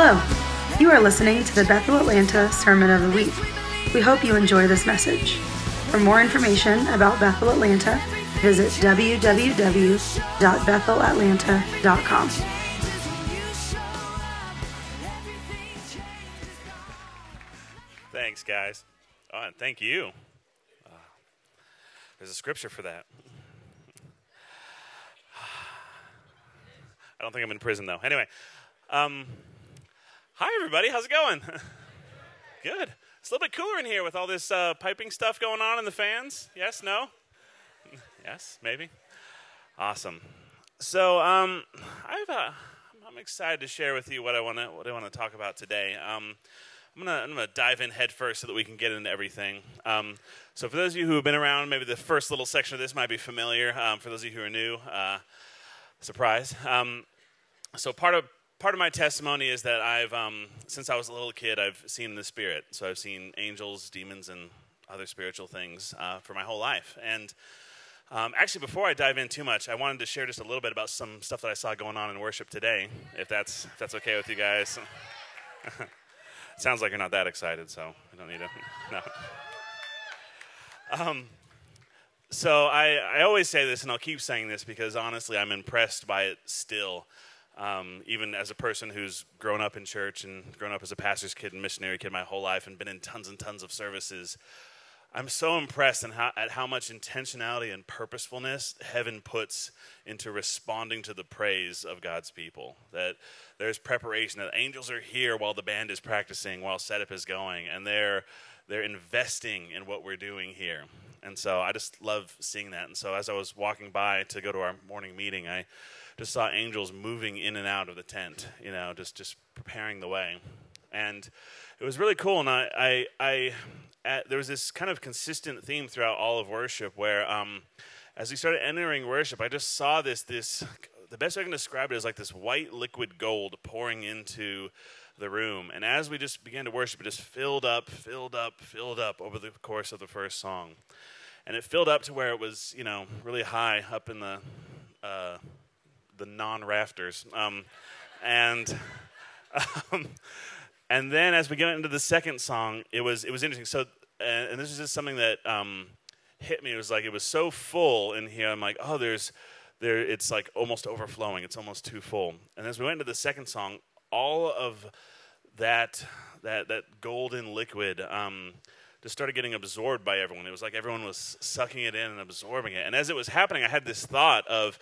Hello. You are listening to the Bethel Atlanta Sermon of the Week. We hope you enjoy this message. For more information about Bethel Atlanta, visit www.bethelatlanta.com. Thanks, guys. Oh, and thank you. Uh, there's a scripture for that. I don't think I'm in prison, though. Anyway, um, hi, everybody. How's it going? Good. It's a little bit cooler in here with all this uh, piping stuff going on in the fans. Yes? No? yes? Maybe? Awesome. So, um, I've, uh, I'm excited to share with you what I want to what I want to talk about today. Um, I'm gonna I'm gonna dive in head first so that we can get into everything. Um, so for those of you who have been around, maybe the first little section of this might be familiar. Um, for those of you who are new, uh, surprise. Um, so part of part of my testimony is that I've um, since I was a little kid, I've seen the spirit. So I've seen angels, demons, and other spiritual things uh, for my whole life. And um, actually, before I dive in too much, I wanted to share just a little bit about some stuff that I saw going on in worship today, if that's if that's okay with you guys. Sounds like you're not that excited, so I don't need to. No. Um, so I, I always say this, and I'll keep saying this because honestly, I'm impressed by it still. Um, even as a person who's grown up in church and grown up as a pastor's kid and missionary kid my whole life and been in tons and tons of services, I'm so impressed how, at how much intentionality and purposefulness heaven puts into responding to the praise of God's people. That there's preparation, that angels are here while the band is practicing, while setup is going, and they're, they're investing in what we're doing here. And so I just love seeing that. And so as I was walking by to go to our morning meeting, I just saw angels moving in and out of the tent, you know, just, just preparing the way. And it was really cool. And I, I, I at, there was this kind of consistent theme throughout all of worship where, um, as we started entering worship, I just saw this this. The best way I can describe it is like this white liquid gold pouring into the room, and as we just began to worship, it just filled up, filled up, filled up over the course of the first song, and it filled up to where it was, you know, really high up in the uh, the non rafters, um, and. Um, and then as we get into the second song, it was it was interesting. So, and, and this is just something that um, hit me. It was like it was so full in here. I'm like, oh, there's there. It's like almost overflowing. It's almost too full. And as we went into the second song, all of that that that golden liquid um, just started getting absorbed by everyone. It was like everyone was sucking it in and absorbing it. And as it was happening, I had this thought of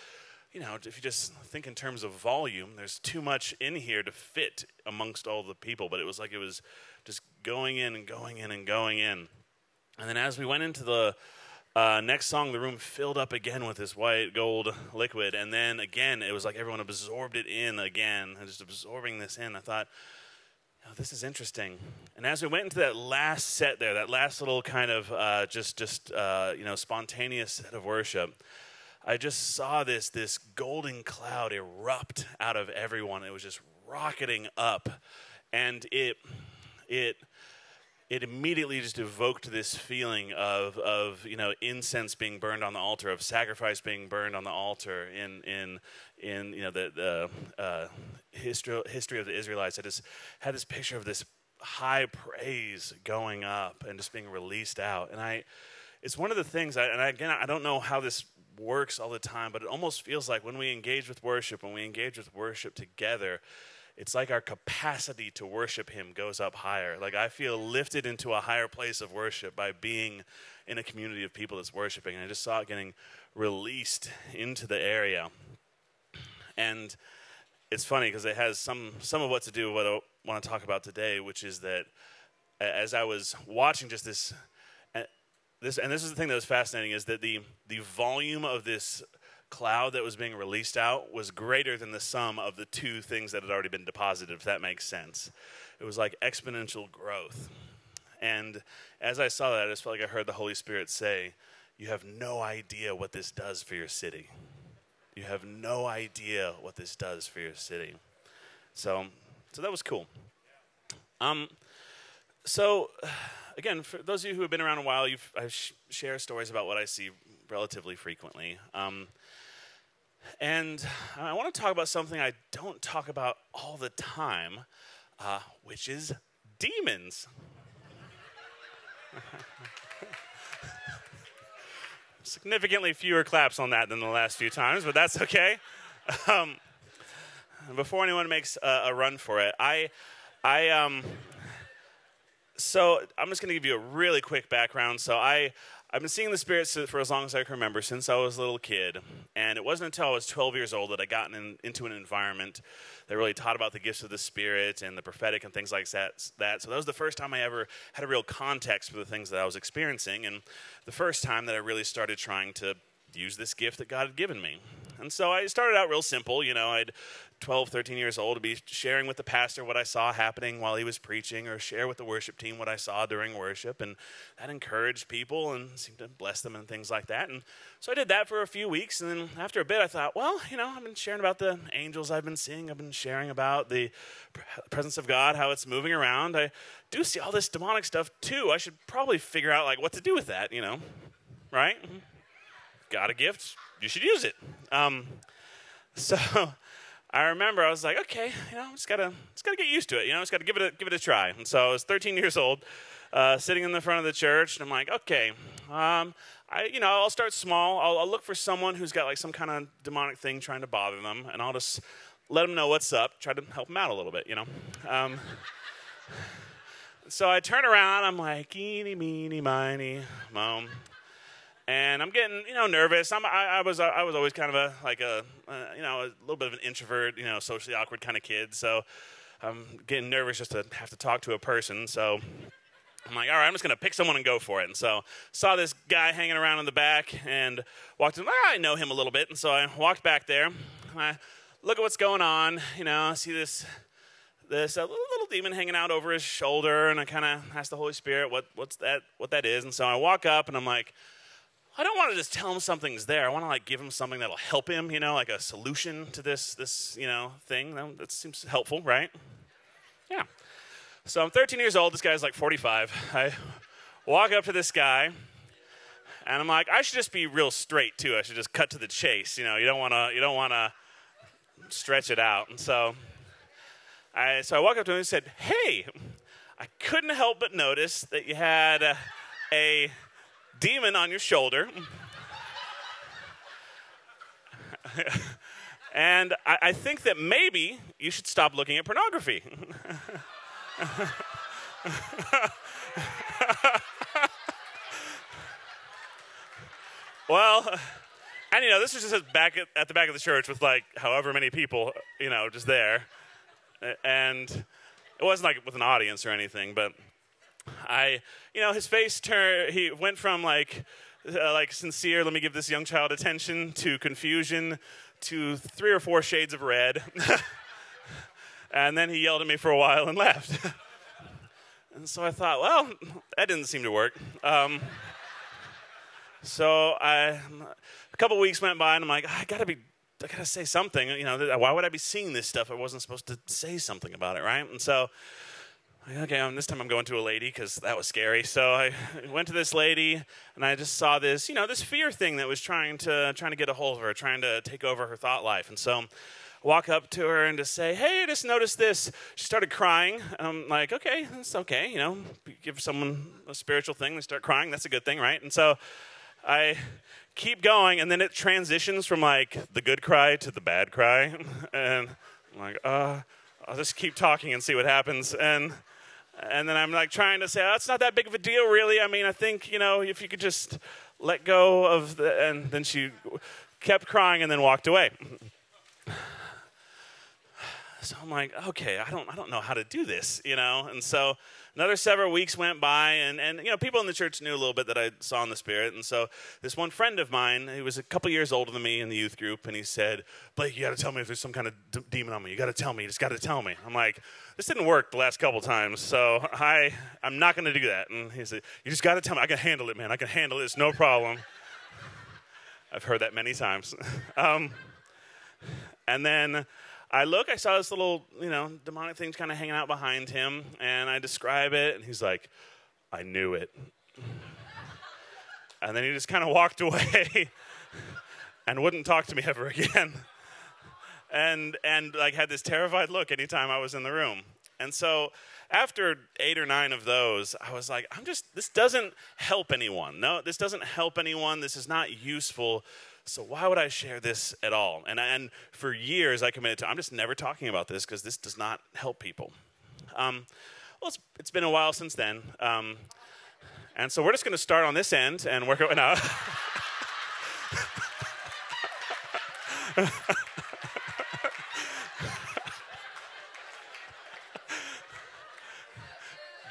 you know, if you just think in terms of volume, there's too much in here to fit amongst all the people. But it was like it was just going in and going in and going in. And then as we went into the uh, next song, the room filled up again with this white gold liquid. And then again, it was like everyone absorbed it in again, and just absorbing this in. I thought, oh, this is interesting. And as we went into that last set there, that last little kind of uh, just, just uh, you know, spontaneous set of worship, I just saw this this golden cloud erupt out of everyone. It was just rocketing up, and it it it immediately just evoked this feeling of of you know incense being burned on the altar, of sacrifice being burned on the altar in in in you know the the uh, history history of the Israelites. I just had this picture of this high praise going up and just being released out, and I. It's one of the things, I, and again, I don't know how this works all the time, but it almost feels like when we engage with worship, when we engage with worship together, it's like our capacity to worship Him goes up higher. Like I feel lifted into a higher place of worship by being in a community of people that's worshiping. And I just saw it getting released into the area. And it's funny because it has some, some of what to do with what I want to talk about today, which is that as I was watching just this this and this is the thing that was fascinating is that the the volume of this cloud that was being released out was greater than the sum of the two things that had already been deposited if that makes sense. It was like exponential growth. And as i saw that i just felt like i heard the holy spirit say you have no idea what this does for your city. You have no idea what this does for your city. So so that was cool. Um so again, for those of you who have been around a while, you've, I sh- share stories about what I see relatively frequently. Um, and I want to talk about something I don't talk about all the time, uh, which is demons. Significantly fewer claps on that than the last few times, but that's okay. Um, before anyone makes a, a, run for it, I, I, um, so I'm just going to give you a really quick background. So I, I've been seeing the spirits for as long as I can remember, since I was a little kid. And it wasn't until I was 12 years old that I got in, into an environment that really taught about the gifts of the Spirit and the prophetic and things like that, that. So that was the first time I ever had a real context for the things that I was experiencing, and the first time that I really started trying to use this gift that God had given me. And so I started out real simple. You know, I'd 12, 13 years old to be sharing with the pastor what I saw happening while he was preaching, or share with the worship team what I saw during worship. And that encouraged people and seemed to bless them and things like that. And so I did that for a few weeks. And then after a bit, I thought, well, you know, I've been sharing about the angels I've been seeing, I've been sharing about the presence of God, how it's moving around. I do see all this demonic stuff too. I should probably figure out like what to do with that, you know, right? Mm-hmm. Got a gift, you should use it. Um, so I remember I was like, okay, you know, just gotta just gotta get used to it. You know, just gotta give it a, give it a try. And so I was 13 years old, uh, sitting in the front of the church, and I'm like, okay, um, I you know I'll start small. I'll, I'll, look for someone who's got like some kind of demonic thing trying to bother them, and I'll just let them know what's up. Try to help them out a little bit, you know. Um, so I turn around. I'm like, eeny, meeny, miny, mom and I'm getting you know nervous. I'm, I, I was I was always kind of a like a uh, you know a little bit of an introvert, you know, socially awkward kind of kid. So I'm getting nervous just to have to talk to a person. So I'm like, all right, I'm just gonna pick someone and go for it. And so saw this guy hanging around in the back and walked in. Ah, I know him a little bit, and so I walked back there. I look at what's going on. You know, I see this this uh, little, little demon hanging out over his shoulder, and I kind of ask the Holy Spirit what what's that what that is. And so I walk up and I'm like I don't want to just tell him something's there. I want to like give him something that'll help him, you know, like a solution to this this you know thing. That, that seems helpful, right? Yeah. So I'm 13 years old. This guy's like 45. I walk up to this guy, and I'm like, I should just be real straight too. I should just cut to the chase. You know, you don't want to you don't want to stretch it out. And so I so I walk up to him and said, Hey, I couldn't help but notice that you had a, a demon on your shoulder. and I, I, think that maybe you should stop looking at pornography. well, and you know, this was just back at, at the back of the church with like however many people, you know, just there. And it wasn't like with an audience or anything, but I, you know, his face turned, he went from like, uh, like sincere, let me give this young child attention, to confusion, to three or four shades of red. and then he yelled at me for a while and left. and so I thought, well, that didn't seem to work. Um, so I, a couple weeks went by, and I'm like, I gotta be, I gotta say something. You know, why would I be seeing this stuff? I wasn't supposed to say something about it, right? And so okay, um, this time I'm going to a lady because that was scary. So I went to this lady and I just saw this, you know, this fear thing that was trying to trying to get a hold of her, trying to take over her thought life. And so I walk up to her and just say, "Hey, I just noticed this." She started crying. I'm like, "Okay, that's okay. You know, give someone a spiritual thing, they start crying. That's a good thing, right?" And so I keep going, and then it transitions from like the good cry to the bad cry, and I'm like, "Uh." I'll just keep talking and see what happens. And and then I'm like trying to say, oh, it's not that big of a deal, really. I mean, I think, you know, if you could just let go of the. And then she kept crying and then walked away. So I'm like, okay, I don't, I don't know how to do this, you know? And so another several weeks went by, and, and you know, people in the church knew a little bit that I saw in the Spirit. And so this one friend of mine, he was a couple years older than me in the youth group, and he said, Blake, you got to tell me if there's some kind of d- demon on me. You got to tell me. You just got to tell me. I'm like, this didn't work the last couple times, so I, I'm not going to do that. And he said, you just got to tell me. I can handle it, man. I can handle it. It's no problem. I've heard that many times. um, and then I look, I saw this little, you know, demonic thing kind of hanging out behind him, and I describe it, and he's like, I knew it. and then he just kind of walked away and wouldn't talk to me ever again. and and like had this terrified look anytime I was in the room. And so after eight or nine of those, I was like, I'm just, this doesn't help anyone. No, this doesn't help anyone. This is not useful. So why would I share this at all? And, and for years, I committed to, I'm just never talking about this because this does not help people. Um, well, it's, it's been a while since then. Um, and so we're just going to start on this end and work it out.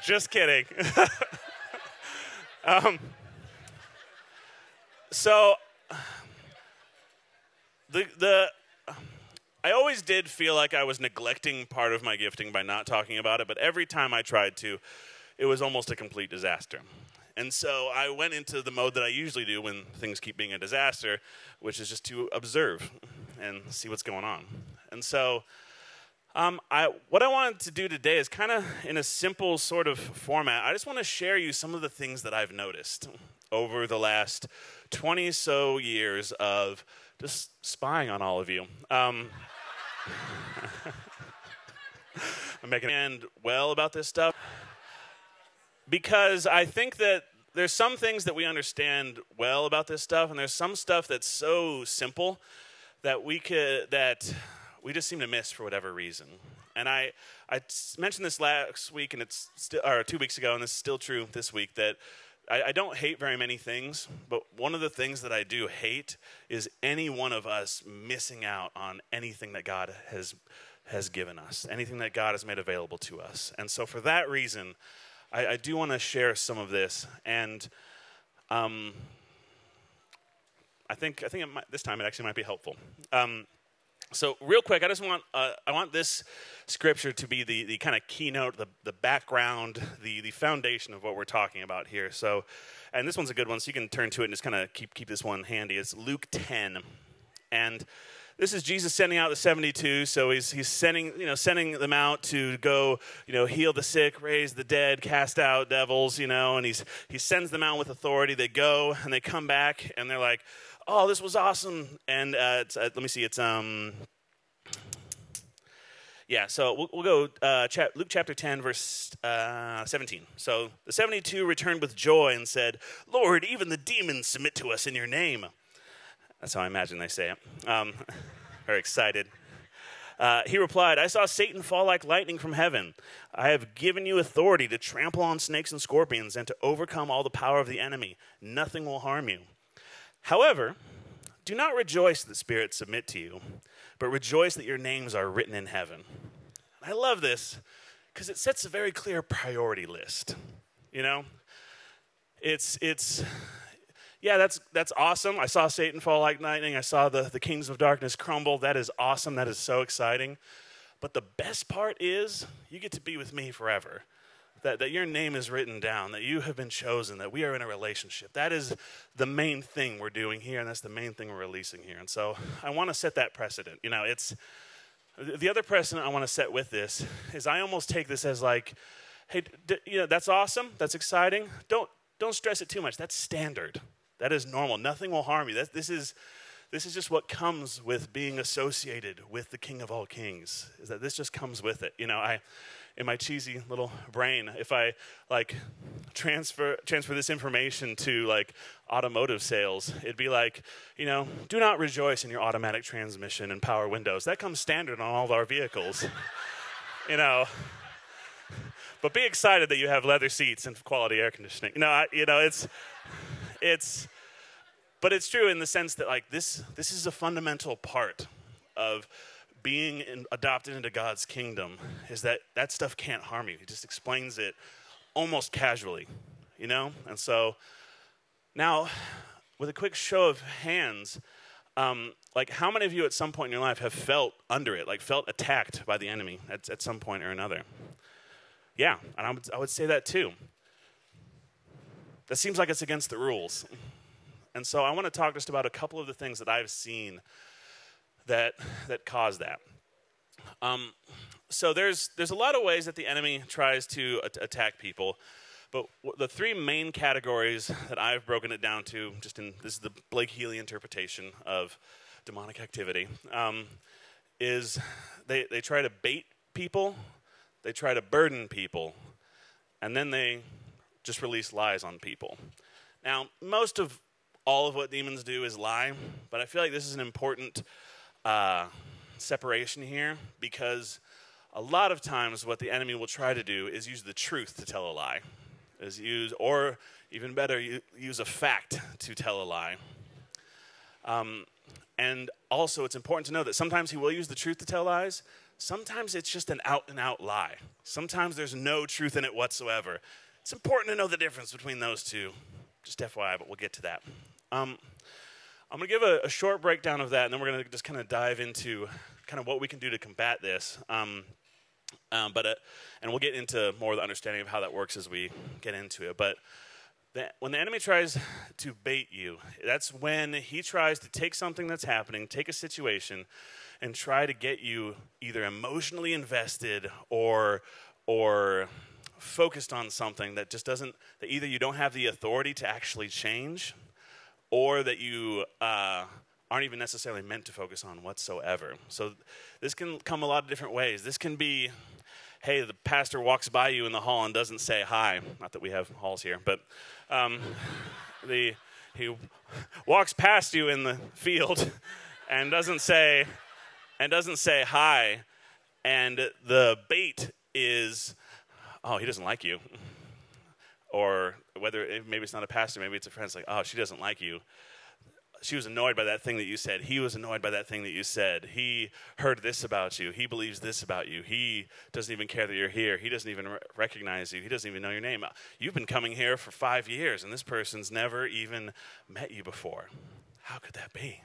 Just kidding. um, so the the I always did feel like I was neglecting part of my gifting by not talking about it, but every time I tried to, it was almost a complete disaster. And so I went into the mode that I usually do when things keep being a disaster, which is just to observe and see what's going on. And so um, I, what I wanted to do today is kind of in a simple sort of format. I just want to share you some of the things that I've noticed over the last 20 so years of just spying on all of you. Um, I'm making and well about this stuff because I think that there's some things that we understand well about this stuff, and there's some stuff that's so simple that we could that we just seem to miss for whatever reason. And I, I mentioned this last week, and it's still, or two weeks ago, and this is still true this week that I, I don't hate very many things, but one of the things that I do hate is any one of us missing out on anything that God has has given us, anything that God has made available to us. And so, for that reason, I, I do want to share some of this, and um, I think I think might, this time it actually might be helpful. Um, so, real quick, I just want uh, I want this scripture to be the, the kind of keynote, the, the background, the, the foundation of what we're talking about here. So, and this one's a good one, so you can turn to it and just kind of keep keep this one handy. It's Luke 10, and this is Jesus sending out the 72. So he's he's sending you know sending them out to go you know heal the sick, raise the dead, cast out devils. You know, and he's he sends them out with authority. They go and they come back and they're like oh, this was awesome. And uh, uh, let me see, it's um, yeah. So we'll, we'll go uh, Luke chapter ten, verse uh, seventeen. So the seventy-two returned with joy and said, "Lord, even the demons submit to us in your name." That's how I imagine they say it. Um, very excited. Uh, he replied, I saw Satan fall like lightning from heaven. I have given you authority to trample on snakes and scorpions and to overcome all the power of the enemy. Nothing will harm you. However, do not rejoice that spirits submit to you, but rejoice that your names are written in heaven. I love this because it sets a very clear priority list. You know, it's it's yeah, that's that's awesome. I saw Satan fall like lightning. I saw the the kings of darkness crumble. That is awesome. That is so exciting. But the best part is you get to be with me forever that, that your name is written down, that you have been chosen, that we are in a relationship. That is the main thing we're doing here, and that's the main thing we're releasing here. And so I want to set that precedent. You know, it's the other precedent I want to set with this is I almost take this as like, hey, d- you know, that's awesome, that's exciting. Don't don't stress it too much. That's standard. That is normal. Nothing will harm you. That, this is this is just what comes with being associated with the King of all Kings. Is that this just comes with it? You know, I in my cheesy little brain if I like transfer transfer this information to like automotive sales. It'd be like, you know, do not rejoice in your automatic transmission and power windows. That comes standard on all of our vehicles. you know, but be excited that you have leather seats and quality air conditioning. Know, I, you know, it's it's but it's true in the sense that like this this is a fundamental part of being in, adopted into God's kingdom is that that stuff can't harm you. He just explains it almost casually, you know? And so now, with a quick show of hands, um, like how many of you at some point in your life have felt under it, like felt attacked by the enemy at, at some point or another? Yeah, and I would, I would say that too. That seems like it's against the rules. And so I want to talk just about a couple of the things that I've seen that, that cause that. Um, so there's, there's a lot of ways that the enemy tries to at- attack people. But the three main categories that I've broken it down to, just in this is the Blake Healy interpretation of demonic activity, um, is they, they try to bait people, they try to burden people, and then they just release lies on people. Now, most of all of what demons do is lie, but I feel like this is an important uh, separation here because a lot of times what the enemy will try to do is use the truth to tell a lie, is use, or even better, use a fact to tell a lie. Um, and also, it's important to know that sometimes he will use the truth to tell lies. Sometimes it's just an out and out lie. Sometimes there's no truth in it whatsoever. It's important to know the difference between those two. Just FYI, but we'll get to that. Um, I'm going to give a, a, short breakdown of that, and then we're going to just kind of dive into kind of what we can do to combat this. Um, um, but uh, and we'll get into more of the understanding of how that works as we get into it. But the, when the enemy tries to bait you, that's when he tries to take something that's happening, take a situation, and try to get you either emotionally invested or or focused on something that just doesn't that either you don't have the authority to actually change or that you uh, aren't even necessarily meant to focus on whatsoever. So this can come a lot of different ways. This can be hey the pastor walks by you in the hall and doesn't say hi. Not that we have halls here but um, the he walks past you in the field and doesn't say and doesn't say hi. And the bait is oh, he doesn't like you. Or whether maybe it's not a pastor, maybe it's a friend. It's like, oh, she doesn't like you. She was annoyed by that thing that you said. He was annoyed by that thing that you said. He heard this about you. He believes this about you. He doesn't even care that you're here. He doesn't even re- recognize you. He doesn't even know your name. You've been coming here for five years, and this person's never even met you before. How could that be?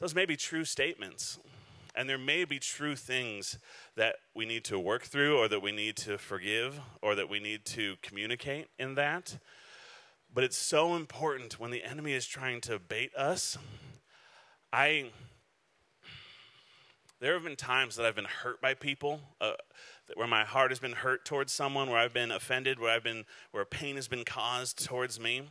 Those may be true statements. And there may be true things that we need to work through, or that we need to forgive, or that we need to communicate in that. But it's so important when the enemy is trying to bait us. I there have been times that I've been hurt by people, uh, where my heart has been hurt towards someone, where I've been offended, where I've been where pain has been caused towards me,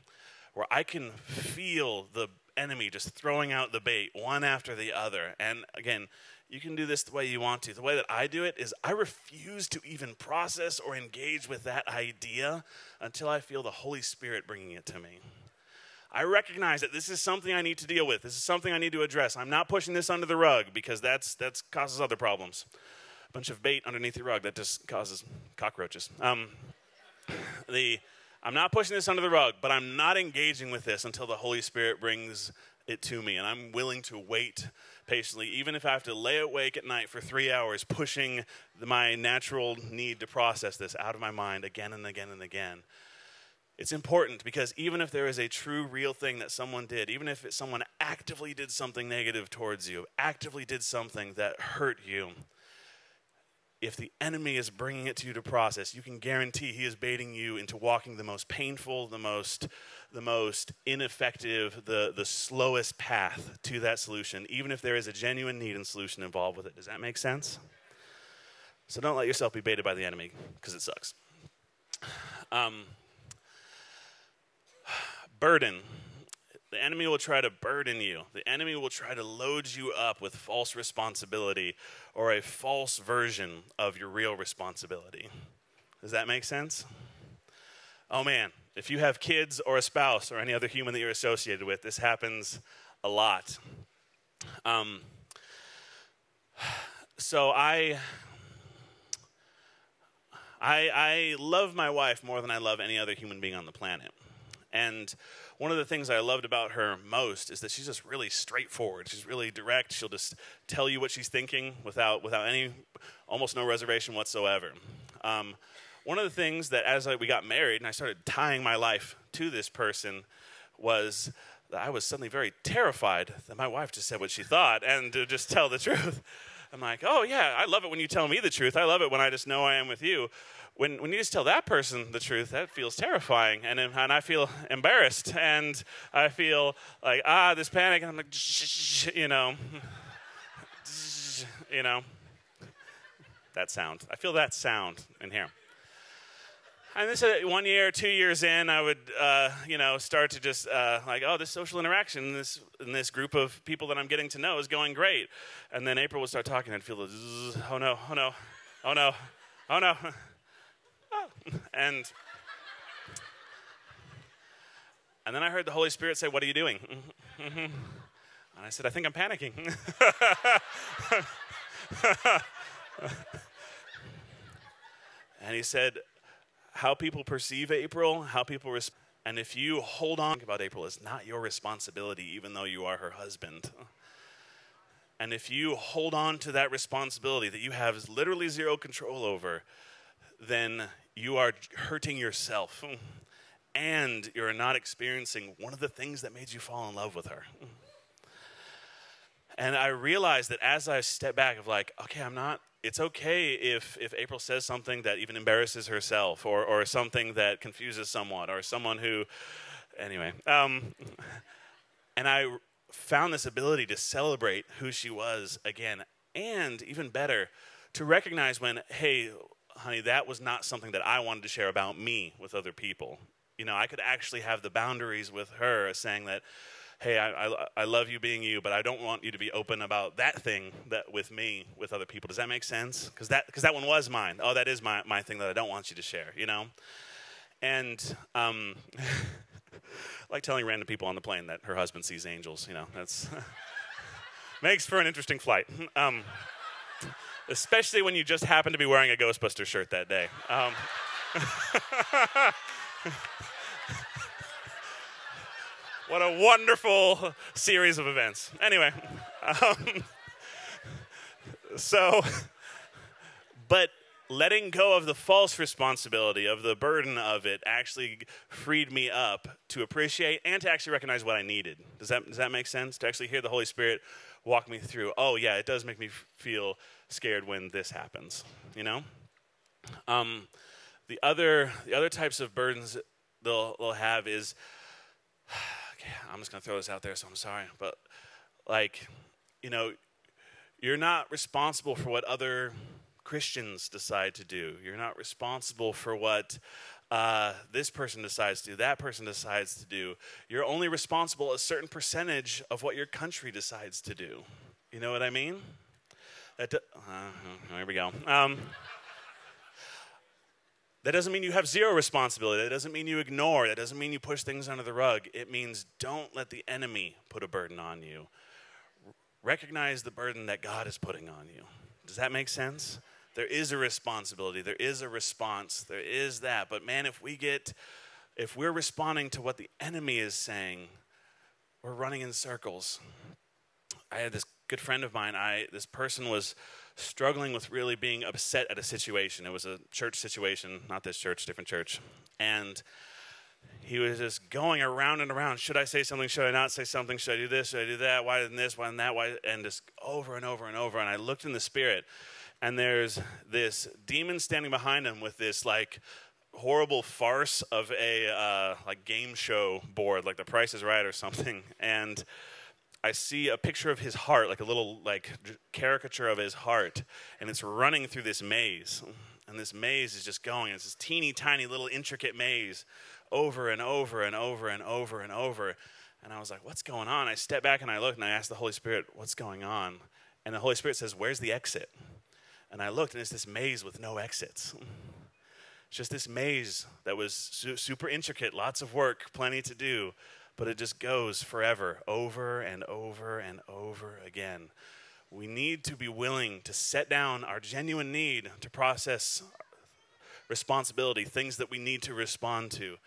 where I can feel the enemy just throwing out the bait one after the other. And again, you can do this the way you want to. The way that I do it is I refuse to even process or engage with that idea until I feel the Holy Spirit bringing it to me. I recognize that this is something I need to deal with. This is something I need to address. I'm not pushing this under the rug because that's that's causes other problems. A bunch of bait underneath the rug that just causes cockroaches. Um, the I'm not pushing this under the rug, but I'm not engaging with this until the Holy Spirit brings it to me. And I'm willing to wait patiently, even if I have to lay awake at night for three hours, pushing my natural need to process this out of my mind again and again and again. It's important because even if there is a true, real thing that someone did, even if someone actively did something negative towards you, actively did something that hurt you, if the enemy is bringing it to you to process, you can guarantee he is baiting you into walking the most painful, the most, the most ineffective, the, the slowest path to that solution, even if there is a genuine need and solution involved with it. Does that make sense? So don't let yourself be baited by the enemy because it sucks. Um, burden. The enemy will try to burden you. The enemy will try to load you up with false responsibility or a false version of your real responsibility. Does that make sense? Oh man, if you have kids or a spouse or any other human that you're associated with, this happens a lot. Um, so I, I, I love my wife more than I love any other human being on the planet. And one of the things I loved about her most is that she's just really straightforward. She's really direct. She'll just tell you what she's thinking without without any almost no reservation whatsoever. Um, one of the things that as I, we got married and I started tying my life to this person was that I was suddenly very terrified that my wife just said what she thought and to just tell the truth. I'm like, oh yeah, I love it when you tell me the truth. I love it when I just know I am with you when, when you just tell that person the truth, that feels terrifying. And, and I feel embarrassed. And I feel like, ah, this panic. And I'm like, shh, you know, you know, that sound. I feel that sound in here. And this uh, one year, two years in, I would, uh, you know, start to just uh, like, oh, this social interaction in this in this group of people that I'm getting to know is going great. And then April would start talking, and I'd feel, oh no, oh no, oh no, oh no. And and then I heard the Holy Spirit say, What are you doing? And I said, I think I'm panicking. and he said, How people perceive April, how people respond. And if you hold on about April, it's not your responsibility, even though you are her husband. And if you hold on to that responsibility that you have literally zero control over, then you are hurting yourself. And you're not experiencing one of the things that made you fall in love with her. And I realized that as I step back of like, okay, I'm not it's okay if, if April says something that even embarrasses herself or, or something that confuses someone or someone who, anyway. Um, and I found this ability to celebrate who she was again, and even better, to recognize when, hey, honey, that was not something that I wanted to share about me with other people. You know, I could actually have the boundaries with her saying that, hey, I, I, I, love you being you, but I don't want you to be open about that thing that with me, with other people. Does that make sense? Because that, cause that one was mine. Oh, that is my, my thing that I don't want you to share, you know? And um, like telling random people on the plane that her husband sees angels, you know, that's makes for an interesting flight. Um, especially when you just happen to be wearing a Ghostbuster shirt that day. Um, What a wonderful series of events. Anyway, um, so, but letting go of the false responsibility, of the burden of it, actually freed me up to appreciate and to actually recognize what I needed. Does that, does that make sense? To actually hear the Holy Spirit walk me through, oh, yeah, it does make me feel scared when this happens, you know? Um, the, other, the other types of burdens they'll, they'll have is I'm just going to throw this out there, so I'm sorry. But, like, you know, you're not responsible for what other Christians decide to do. You're not responsible for what uh, this person decides to do, that person decides to do. You're only responsible a certain percentage of what your country decides to do. You know what I mean? That, uh, here we go. Um, that doesn't mean you have zero responsibility. That doesn't mean you ignore. That doesn't mean you push things under the rug. It means don't let the enemy put a burden on you. Recognize the burden that God is putting on you. Does that make sense? There is a responsibility. There is a response. There is that. But man, if we get, if we're responding to what the enemy is saying, we're running in circles. I had this good friend of mine. I this person was struggling with really being upset at a situation. It was a church situation, not this church, different church. And he was just going around and around. Should I say something? Should I not say something? Should I do this? Should I do that? Why didn't this? Why didn't that? Why? And just over and over and over. And I looked in the spirit, and there's this demon standing behind him with this like horrible farce of a uh, like game show board, like The Price is Right or something. And I see a picture of his heart, like a little like caricature of his heart, and it's running through this maze. And this maze is just going. It's this teeny tiny little intricate maze over and over and over and over and over. And I was like, what's going on? I step back and I look and I ask the Holy Spirit, what's going on? And the Holy Spirit says, where's the exit? And I looked and it's this maze with no exits. It's just this maze that was su- super intricate, lots of work, plenty to do but it just goes forever, over and over and over again. We need to be willing to set down our genuine need to process responsibility, things that we need to respond to.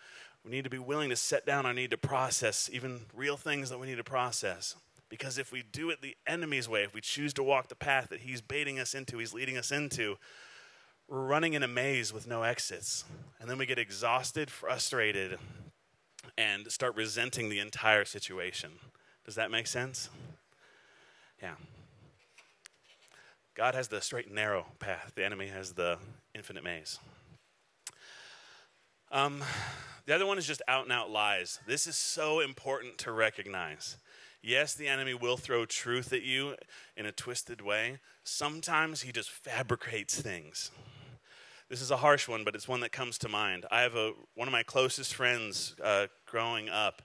We need to be willing to set down our need to process even real things that we need to process. Because if we do it the enemy's way, if we choose to walk the path that he's baiting us into, he's leading us into, we're running in a maze with no exits. And then we get exhausted, frustrated, and start resenting the entire situation. Does that make sense? Yeah. God has the straight and narrow path, the enemy has the infinite maze. Um, the other one is just out and out lies. This is so important to recognize. Yes, the enemy will throw truth at you in a twisted way. Sometimes he just fabricates things. This is a harsh one, but it's one that comes to mind. I have a one of my closest friends uh, growing up.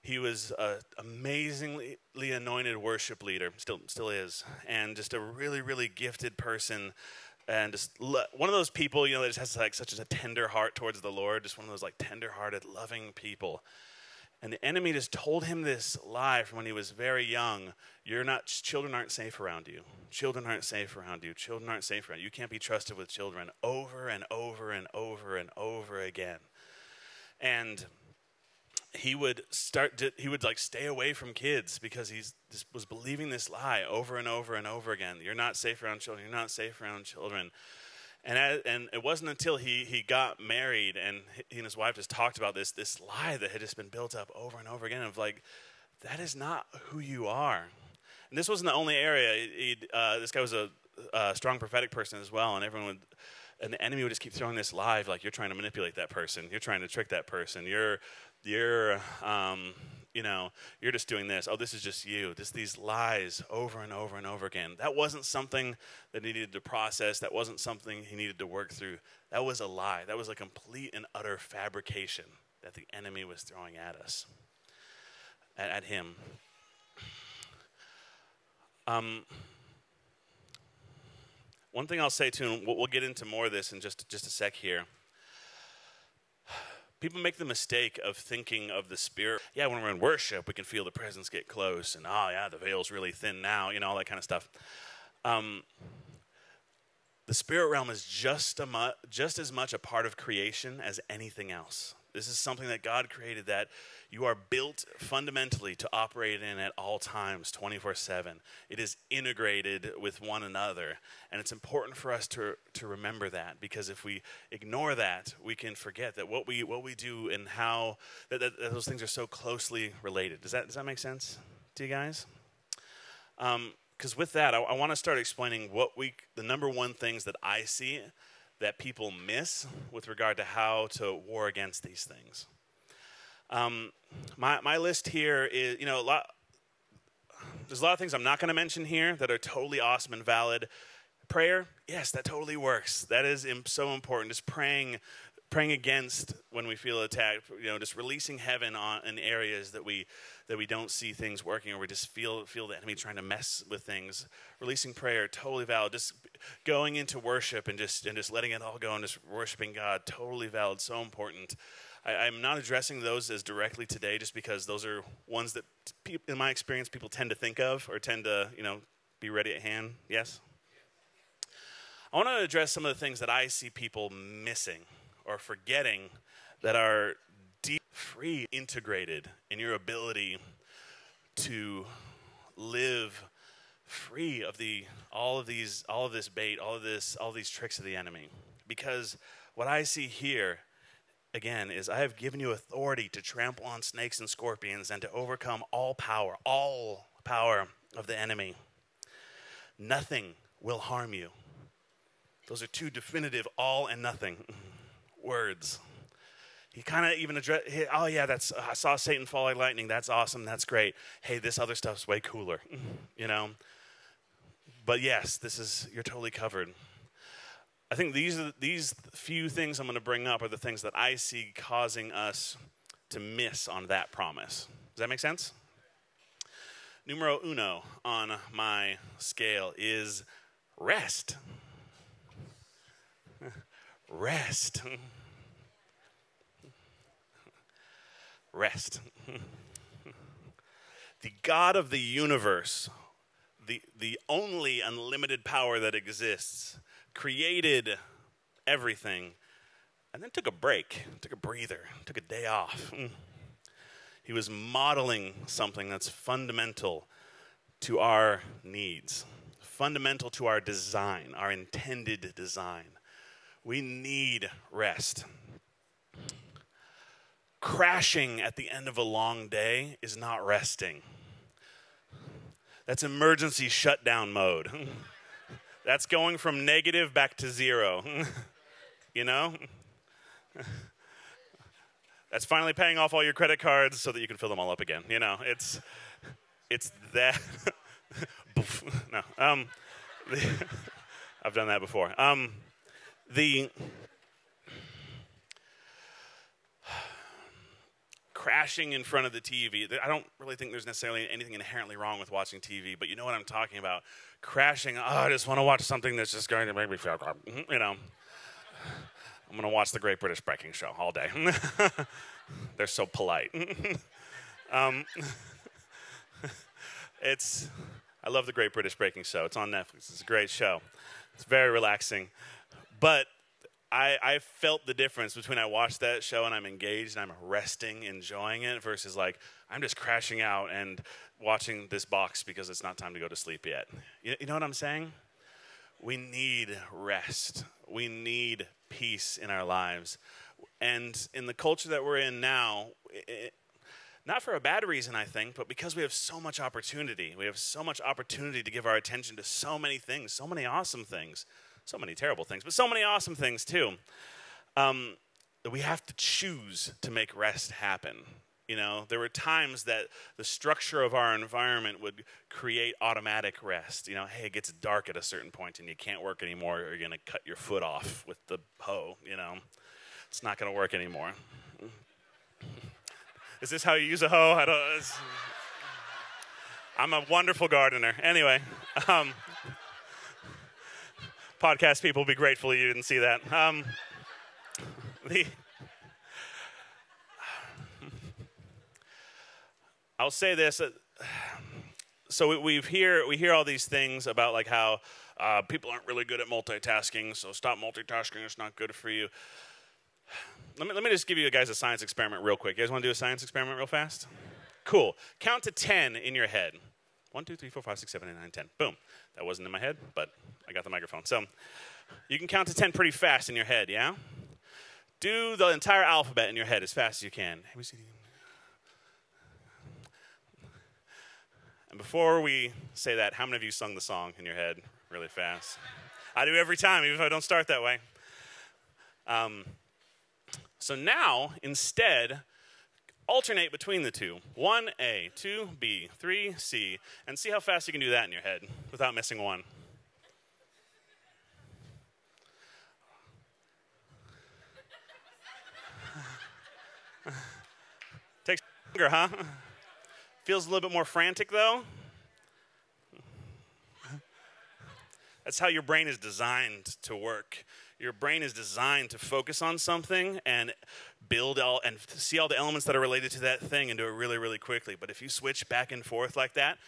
He was an amazingly anointed worship leader, still still is, and just a really really gifted person. and just one of those people, you know, that just has like such a tender heart towards the Lord, just one of those like tender-hearted, loving people. And the enemy just told him this lie from when he was very young. You're not children aren't safe around you. Children aren't safe around you. Children aren't safe around you. You can't be trusted with children over and over and over and over again. And he would start to, he would like stay away from kids because just was believing this lie over and over and over again. You're not safe around children. You're not safe around children. And, and it wasn't until he, he got married and he and his wife just talked about this, this lie that had just been built up over and over again of like, that is not who you are. And this wasn't the only area. Uh, this guy was a, a, strong prophetic person as well, and everyone would, and the enemy would just keep throwing this lie like you're trying to manipulate that person, you're trying to trick that person, you're, you're, um, you know, you're just doing this. Oh, this is just you. Just these lies over and over and over again. That wasn't something that he needed to process. That wasn't something he needed to work through. That was a lie. That was a complete and utter fabrication that the enemy was throwing at us, at, at him. Um, one thing I'll say too, and we'll, we'll get into more of this in just just a sec here people make the mistake of thinking of the spirit. Yeah, when we're in worship, we can feel the presence get close, and oh yeah, the veil's really thin now, you know, all that kind of stuff. Um, the spirit realm is just, mu- just as much a part of creation as anything else. This is something that God created that you are built fundamentally to operate in at all times, 24 7. It is integrated with one another. And it's important for us to, to remember that because if we ignore that, we can forget that what we, what we do and how that, that, that those things are so closely related. Does that, does that make sense to you guys? Because um, with that, I, I want to start explaining what we, the number one things that I see that people miss with regard to how to war against these things. Um, my, my list here is, you know, a lot, there's a lot of things I'm not going to mention here that are totally awesome and valid. Prayer, yes, that totally works. That is so important. Just praying, praying against when we feel attacked. You know, just releasing heaven on in areas that we that we don't see things working, or we just feel feel the enemy trying to mess with things. Releasing prayer, totally valid. Just going into worship and just and just letting it all go and just worshiping God, totally valid. So important. I, am not addressing those as directly today, just because those are ones that, in my experience, people tend to think of or tend to, you know, be ready at hand. Yes. I want to address some of the things that I see people missing or forgetting that are deep, free, integrated in your ability to live free of the all of these all of this bait all of this all these tricks of the enemy because what i see here again is I have given you authority to trample on snakes and scorpions and to overcome all power, all power of the enemy. Nothing will harm you. Those are two definitive all and nothing words. He kind of even addressed, oh yeah, that's I saw Satan fall like lightning. That's awesome. That's great. Hey, this other stuff's way cooler, you know. But yes, this is you're totally covered. I think these, are, these few things I'm going to bring up are the things that I see causing us to miss on that promise. Does that make sense? Numero uno on my scale is rest. Rest. Rest. the God of the universe, the, the only unlimited power that exists, created everything, and then took a break, took a breather, took a day off. He was modeling something that's fundamental to our needs, fundamental to our design, our intended design. We need rest. Crashing at the end of a long day is not resting. That's emergency shutdown mode. That's going from negative back to zero. you know? That's finally paying off all your credit cards so that you can fill them all up again. You know, it's it's that. no, um, I've done that before. Um, the crashing in front of the TV. I don't really think there's necessarily anything inherently wrong with watching TV, but you know what I'm talking about. Crashing, oh, I just want to watch something that's just going to make me feel, you know. I'm going to watch the Great British Baking Show all day. They're so polite. um, it's, I love the Great British Baking Show. It's on Netflix. It's a great show. It's very relaxing. But I, I felt the difference between I watch that show and I'm engaged and I'm resting, enjoying it, versus like I'm just crashing out and watching this box because it's not time to go to sleep yet. You, you know what I'm saying? We need rest. We need peace in our lives. And in the culture that we're in now, it, not for a bad reason, I think, but because we have so much opportunity. We have so much opportunity to give our attention to so many things, so many awesome things so many terrible things, but so many awesome things too. Um, we have to choose to make rest happen. You know, there were times that the structure of our environment would create automatic rest. You know, hey, it gets dark at a certain point and you can't work anymore, or you're going to cut your foot off with the hoe. You know, it's not going to work anymore. Is this how you use a hoe? I don't. I'm a wonderful gardener. Anyway. Um, podcast people be grateful you didn't see that. Um, the, I'll say this. Uh, so we, we hear we hear all these things about like how uh, people aren't really good at multitasking. So stop multitasking. It's not good for you. Let me let me just give you guys a science experiment real quick. You guys want to do a science experiment real fast? Cool. Count to ten in your head. One, two, three, four, five, six, seven, eight, nine, ten. Boom. That wasn't in my head, but I got the microphone. So you can count to 10 pretty fast in your head, yeah? Do the entire alphabet in your head as fast as you can. And before we say that, how many of you sung the song in your head really fast? I do every time, even if I don't start that way. Um, so now, instead, alternate between the two 1A, 2B, 3C, and see how fast you can do that in your head without missing one. Takes longer, huh? Feels a little bit more frantic though. That's how your brain is designed to work. Your brain is designed to focus on something and build all and see all the elements that are related to that thing and do it really, really quickly. But if you switch back and forth like that,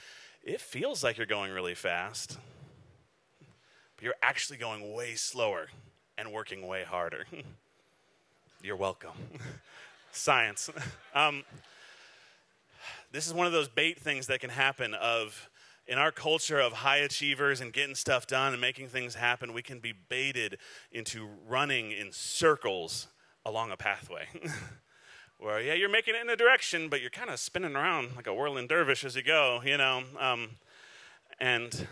it feels like you're going really fast. But you're actually going way slower and working way harder. you're welcome. Science. Um, this is one of those bait things that can happen of in our culture of high achievers and getting stuff done and making things happen, we can be baited into running in circles along a pathway. Where, yeah, you're making it in a direction, but you're kind of spinning around like a whirling dervish as you go, you know. Um, and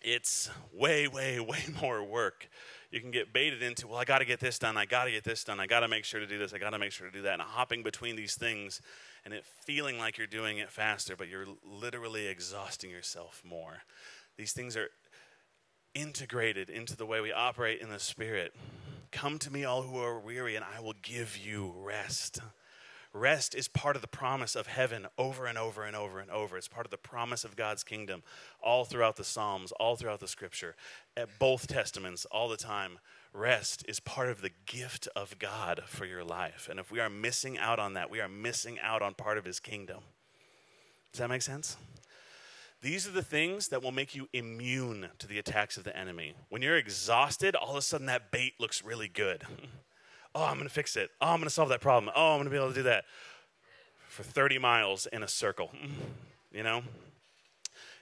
it's way, way, way more work. You can get baited into, well, I got to get this done, I got to get this done, I got to make sure to do this, I got to make sure to do that, and hopping between these things and it feeling like you're doing it faster, but you're literally exhausting yourself more. These things are integrated into the way we operate in the Spirit. Come to me, all who are weary, and I will give you rest. Rest is part of the promise of heaven over and over and over and over. It's part of the promise of God's kingdom all throughout the Psalms, all throughout the scripture, at both testaments, all the time rest is part of the gift of God for your life. And if we are missing out on that, we are missing out on part of his kingdom. Does that make sense? These are the things that will make you immune to the attacks of the enemy. When you're exhausted, all of a sudden that bait looks really good. oh, I'm going to fix it. Oh, I'm going to solve that problem. Oh, I'm going to be able to do that for 30 miles in a circle. You know?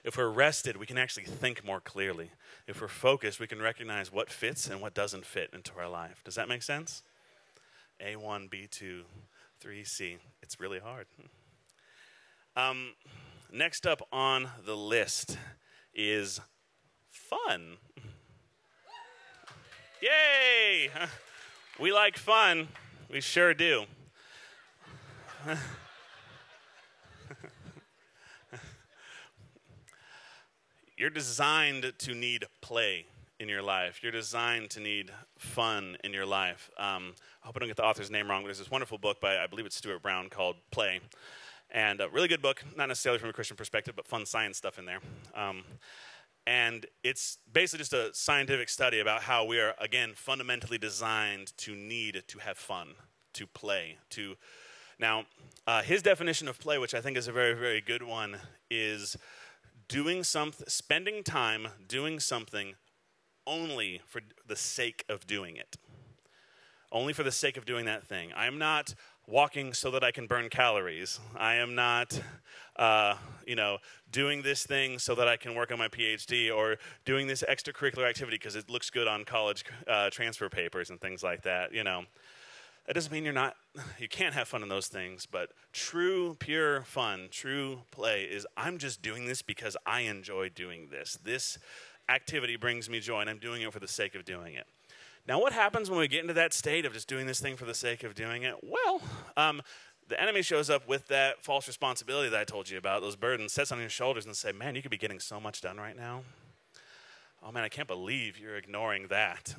If we're rested, we can actually think more clearly. If we're focused, we can recognize what fits and what doesn't fit into our life. Does that make sense? A1, B2, 3C. It's really hard. Um, next up on the list is fun. Yay! We like fun. We sure do. You're designed to need play in your life. You're designed to need fun in your life. Um, I hope I don't get the author's name wrong, but there's this wonderful book by, I believe it's Stuart Brown, called Play. And a really good book, not necessarily from a Christian perspective, but fun science stuff in there. Um, and it's basically just a scientific study about how we are, again, fundamentally designed to need to have fun, to play, to. Now, uh, his definition of play, which I think is a very, very good one, is doing something, spending time doing something only for the sake of doing it. Only for the sake of doing that thing. I am not walking so that I can burn calories. I am not, uh, you know, doing this thing so that I can work on my PhD or doing this extracurricular activity because it looks good on college uh, transfer papers and things like that. You know, that doesn't mean you're not, you can't have fun in those things. But true, pure fun, true play is I'm just doing this because I enjoy doing this. This activity brings me joy, and I'm doing it for the sake of doing it. Now, what happens when we get into that state of just doing this thing for the sake of doing it? Well, um, the enemy shows up with that false responsibility that I told you about, those burdens, sets on your shoulders and say, Man, you could be getting so much done right now. Oh man, I can't believe you're ignoring that.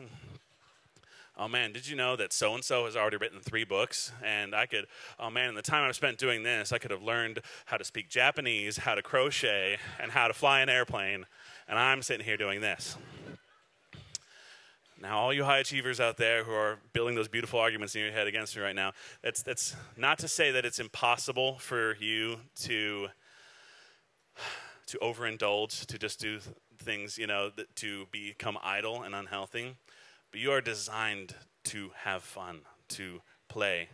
Oh man, did you know that so and so has already written three books? And I could, oh man, in the time I've spent doing this, I could have learned how to speak Japanese, how to crochet, and how to fly an airplane. And I'm sitting here doing this. Now, all you high achievers out there who are building those beautiful arguments in your head against me right now, that's, that's not to say that it's impossible for you to, to overindulge, to just do things, you know, to become idle and unhealthy. But you are designed to have fun, to play.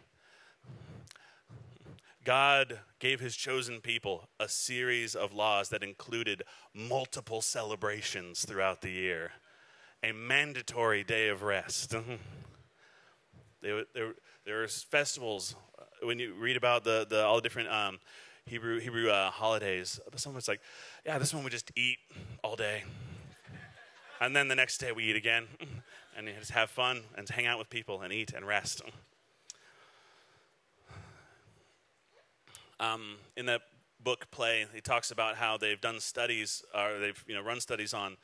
God gave his chosen people a series of laws that included multiple celebrations throughout the year a mandatory day of rest. there, there, there's festivals. Uh, when you read about the, the all the different um, Hebrew Hebrew uh, holidays, someone's like, "Yeah, this one we just eat all day, and then the next day we eat again, and just have fun and hang out with people and eat and rest." Um, in that book play, he talks about how they've done studies, or they've you know run studies on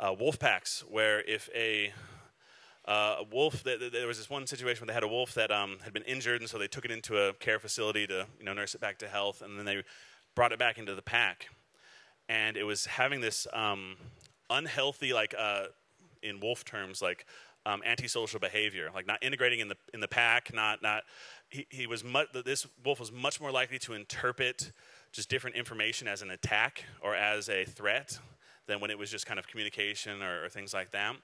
uh, wolf packs, where if a uh, a wolf, there was this one situation where they had a wolf that um, had been injured, and so they took it into a care facility to you know nurse it back to health, and then they brought it back into the pack, and it was having this um, unhealthy, like uh, in wolf terms, like um, antisocial behavior, like not integrating in the in the pack, not not. He, he was much, this wolf was much more likely to interpret just different information as an attack or as a threat than when it was just kind of communication or, or things like that.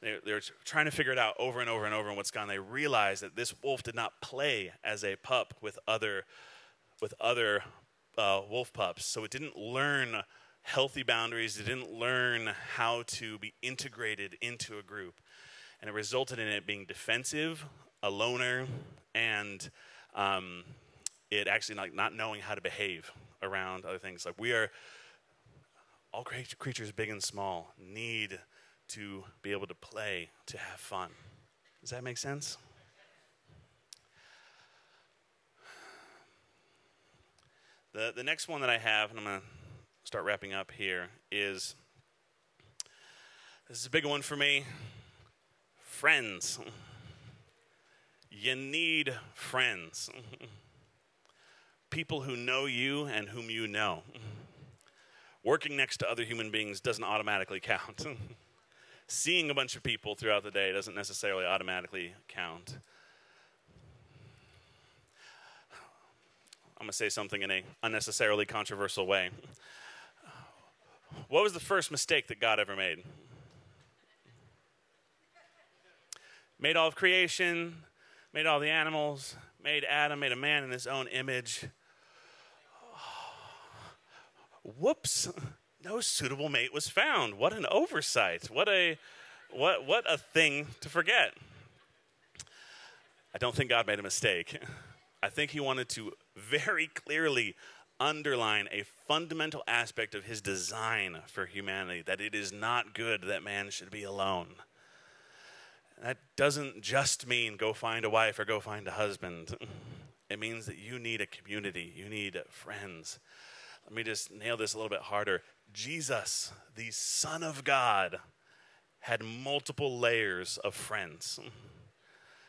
They, they were trying to figure it out over and over and over and what's gone. They realized that this wolf did not play as a pup with other, with other uh, wolf pups. So it didn't learn healthy boundaries. They didn't learn how to be integrated into a group. And it resulted in it being defensive, a loner, and um, it actually like not knowing how to behave around other things. Like we are all creatures, big and small, need to be able to play, to have fun. Does that make sense? The, the next one that I have, and I'm going to start wrapping up here, is this is a big one for me friends. You need friends. People who know you and whom you know working next to other human beings doesn't automatically count. Seeing a bunch of people throughout the day doesn't necessarily automatically count. I'm going to say something in a unnecessarily controversial way. What was the first mistake that God ever made? Made all of creation, made all the animals, made Adam, made a man in his own image whoops, no suitable mate was found. What an oversight. What a what what a thing to forget. I don't think God made a mistake. I think he wanted to very clearly underline a fundamental aspect of his design for humanity that it is not good that man should be alone. That doesn't just mean go find a wife or go find a husband. It means that you need a community, you need friends. Let me just nail this a little bit harder. Jesus, the Son of God, had multiple layers of friends.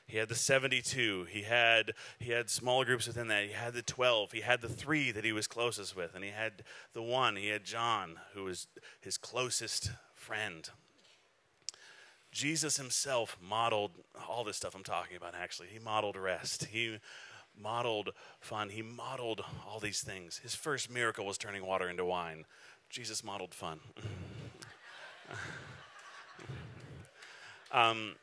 He had the 72. He had he had smaller groups within that. He had the 12. He had the 3 that he was closest with and he had the 1. He had John who was his closest friend. Jesus himself modeled all this stuff I'm talking about actually. He modeled rest. He modeled fun. He modeled all these things. His first miracle was turning water into wine. Jesus modeled fun. um,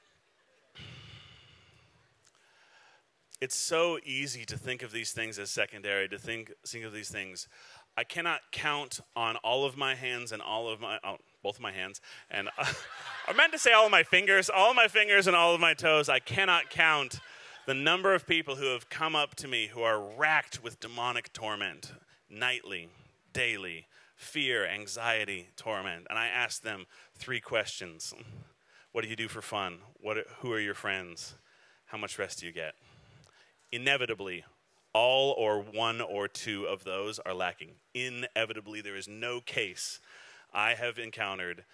it's so easy to think of these things as secondary, to think, think of these things. I cannot count on all of my hands and all of my, oh, both of my hands, and uh, I meant to say all of my fingers, all of my fingers and all of my toes. I cannot count the number of people who have come up to me who are racked with demonic torment nightly, daily, fear, anxiety, torment. And I ask them three questions What do you do for fun? What, who are your friends? How much rest do you get? Inevitably, all or one or two of those are lacking. Inevitably, there is no case I have encountered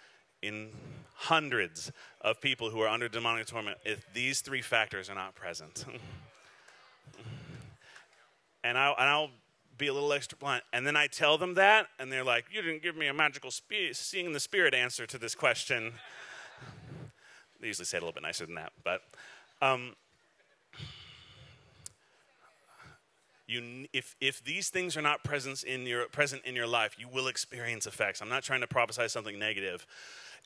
in hundreds of people who are under demonic torment if these three factors are not present. and, I'll, and I'll be a little extra blunt. And then I tell them that, and they're like, You didn't give me a magical spe- seeing the spirit answer to this question. they usually say it a little bit nicer than that. But um, you, if, if these things are not present in, your, present in your life, you will experience effects. I'm not trying to prophesy something negative.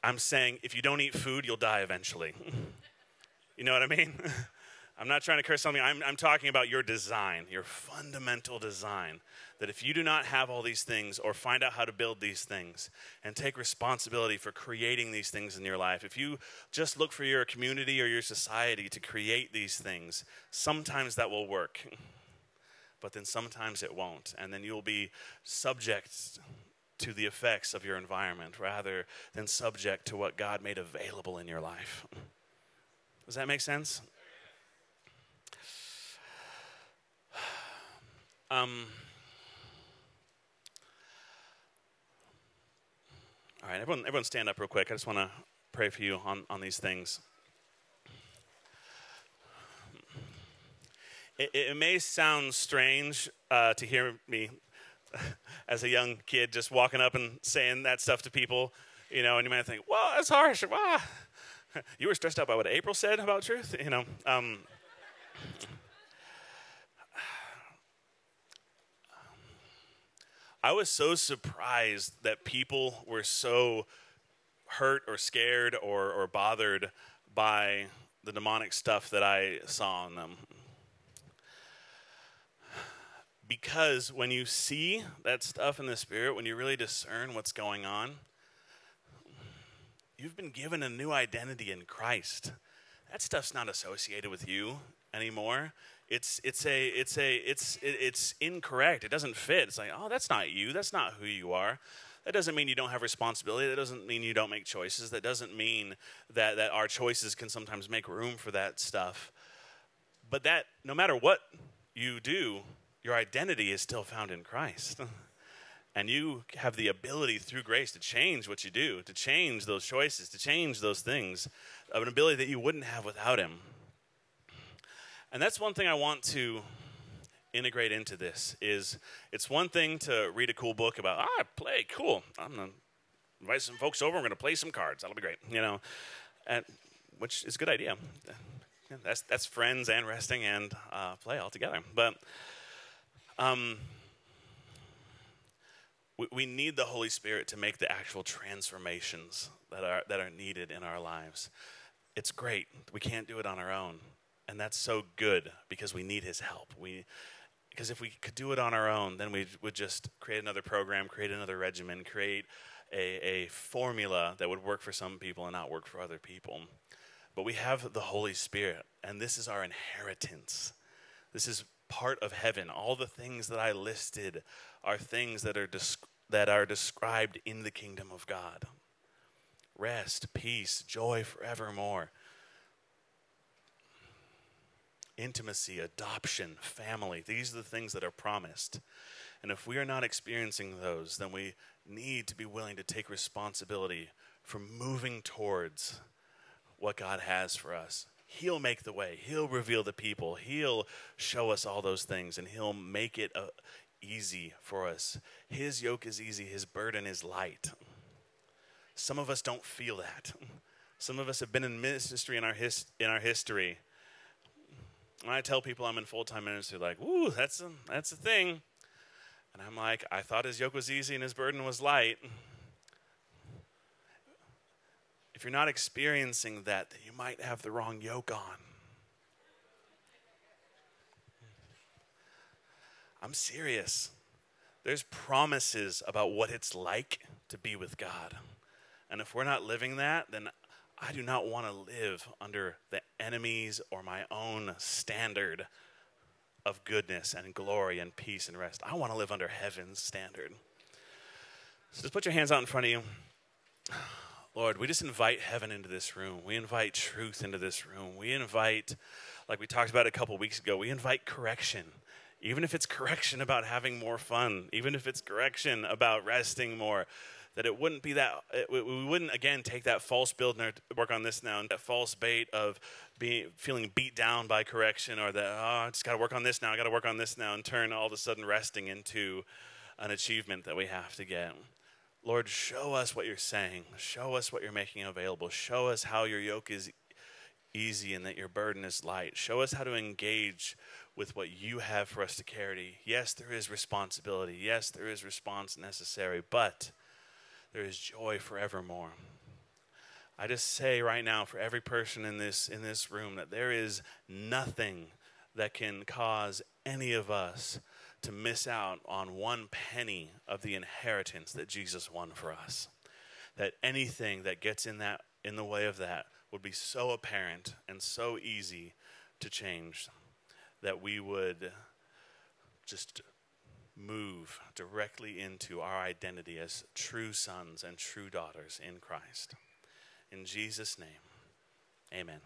I'm saying if you don't eat food, you'll die eventually. you know what I mean? I'm not trying to curse something. I'm, I'm talking about your design, your fundamental design. That if you do not have all these things or find out how to build these things and take responsibility for creating these things in your life, if you just look for your community or your society to create these things, sometimes that will work. But then sometimes it won't. And then you'll be subject to the effects of your environment rather than subject to what God made available in your life. Does that make sense? Um, all right, everyone, everyone stand up real quick. I just want to pray for you on, on these things. It, it may sound strange uh, to hear me as a young kid just walking up and saying that stuff to people, you know, and you might think, well, that's harsh. Wow. You were stressed out by what April said about truth, you know. Um, I was so surprised that people were so hurt or scared or, or bothered by the demonic stuff that I saw in them because when you see that stuff in the spirit, when you really discern what's going on, you've been given a new identity in Christ. That stuff's not associated with you anymore. It's it's a it's a it's it's incorrect. It doesn't fit. It's like, "Oh, that's not you. That's not who you are." That doesn't mean you don't have responsibility. That doesn't mean you don't make choices. That doesn't mean that that our choices can sometimes make room for that stuff. But that no matter what you do, your identity is still found in Christ. and you have the ability through grace to change what you do, to change those choices, to change those things, of an ability that you wouldn't have without Him. And that's one thing I want to integrate into this is it's one thing to read a cool book about ah play cool. I'm gonna invite some folks over i'm gonna play some cards. That'll be great you know? And which is a good idea. That's that's friends and resting and uh, play all together. But um, we, we need the Holy Spirit to make the actual transformations that are, that are needed in our lives. It's great. We can't do it on our own. And that's so good because we need His help. We, because if we could do it on our own, then we would just create another program, create another regimen, create a, a formula that would work for some people and not work for other people. But we have the Holy Spirit, and this is our inheritance. This is part of heaven. All the things that I listed are things that are, desc- that are described in the kingdom of God rest, peace, joy forevermore, intimacy, adoption, family. These are the things that are promised. And if we are not experiencing those, then we need to be willing to take responsibility for moving towards what God has for us. He'll make the way. He'll reveal the people. He'll show us all those things, and He'll make it uh, easy for us. His yoke is easy, His burden is light. Some of us don't feel that. Some of us have been in ministry in our, his, in our history. When I tell people I'm in full time ministry, like, "Ooh, that's a, that's a thing," and I'm like, "I thought his yoke was easy and his burden was light." If you're not experiencing that, then you might have the wrong yoke on. I'm serious. There's promises about what it's like to be with God. And if we're not living that, then I do not want to live under the enemy's or my own standard of goodness and glory and peace and rest. I want to live under heaven's standard. So just put your hands out in front of you. Lord, we just invite heaven into this room. We invite truth into this room. We invite, like we talked about a couple weeks ago, we invite correction. Even if it's correction about having more fun, even if it's correction about resting more, that it wouldn't be that, it, we wouldn't again take that false build and work on this now, that false bait of being feeling beat down by correction or that, oh, I just got to work on this now, I got to work on this now, and turn all of a sudden resting into an achievement that we have to get. Lord, show us what you're saying. Show us what you're making available. Show us how your yoke is easy and that your burden is light. Show us how to engage with what you have for us to carry. Yes, there is responsibility. Yes, there is response necessary, but there is joy forevermore. I just say right now for every person in this in this room that there is nothing that can cause any of us to miss out on one penny of the inheritance that Jesus won for us. That anything that gets in that in the way of that would be so apparent and so easy to change that we would just move directly into our identity as true sons and true daughters in Christ. In Jesus' name, amen.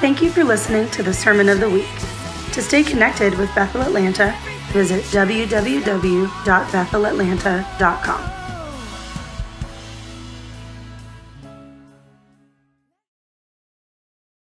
Thank you for listening to the Sermon of the Week. To stay connected with Bethel Atlanta, visit www.bethelatlanta.com.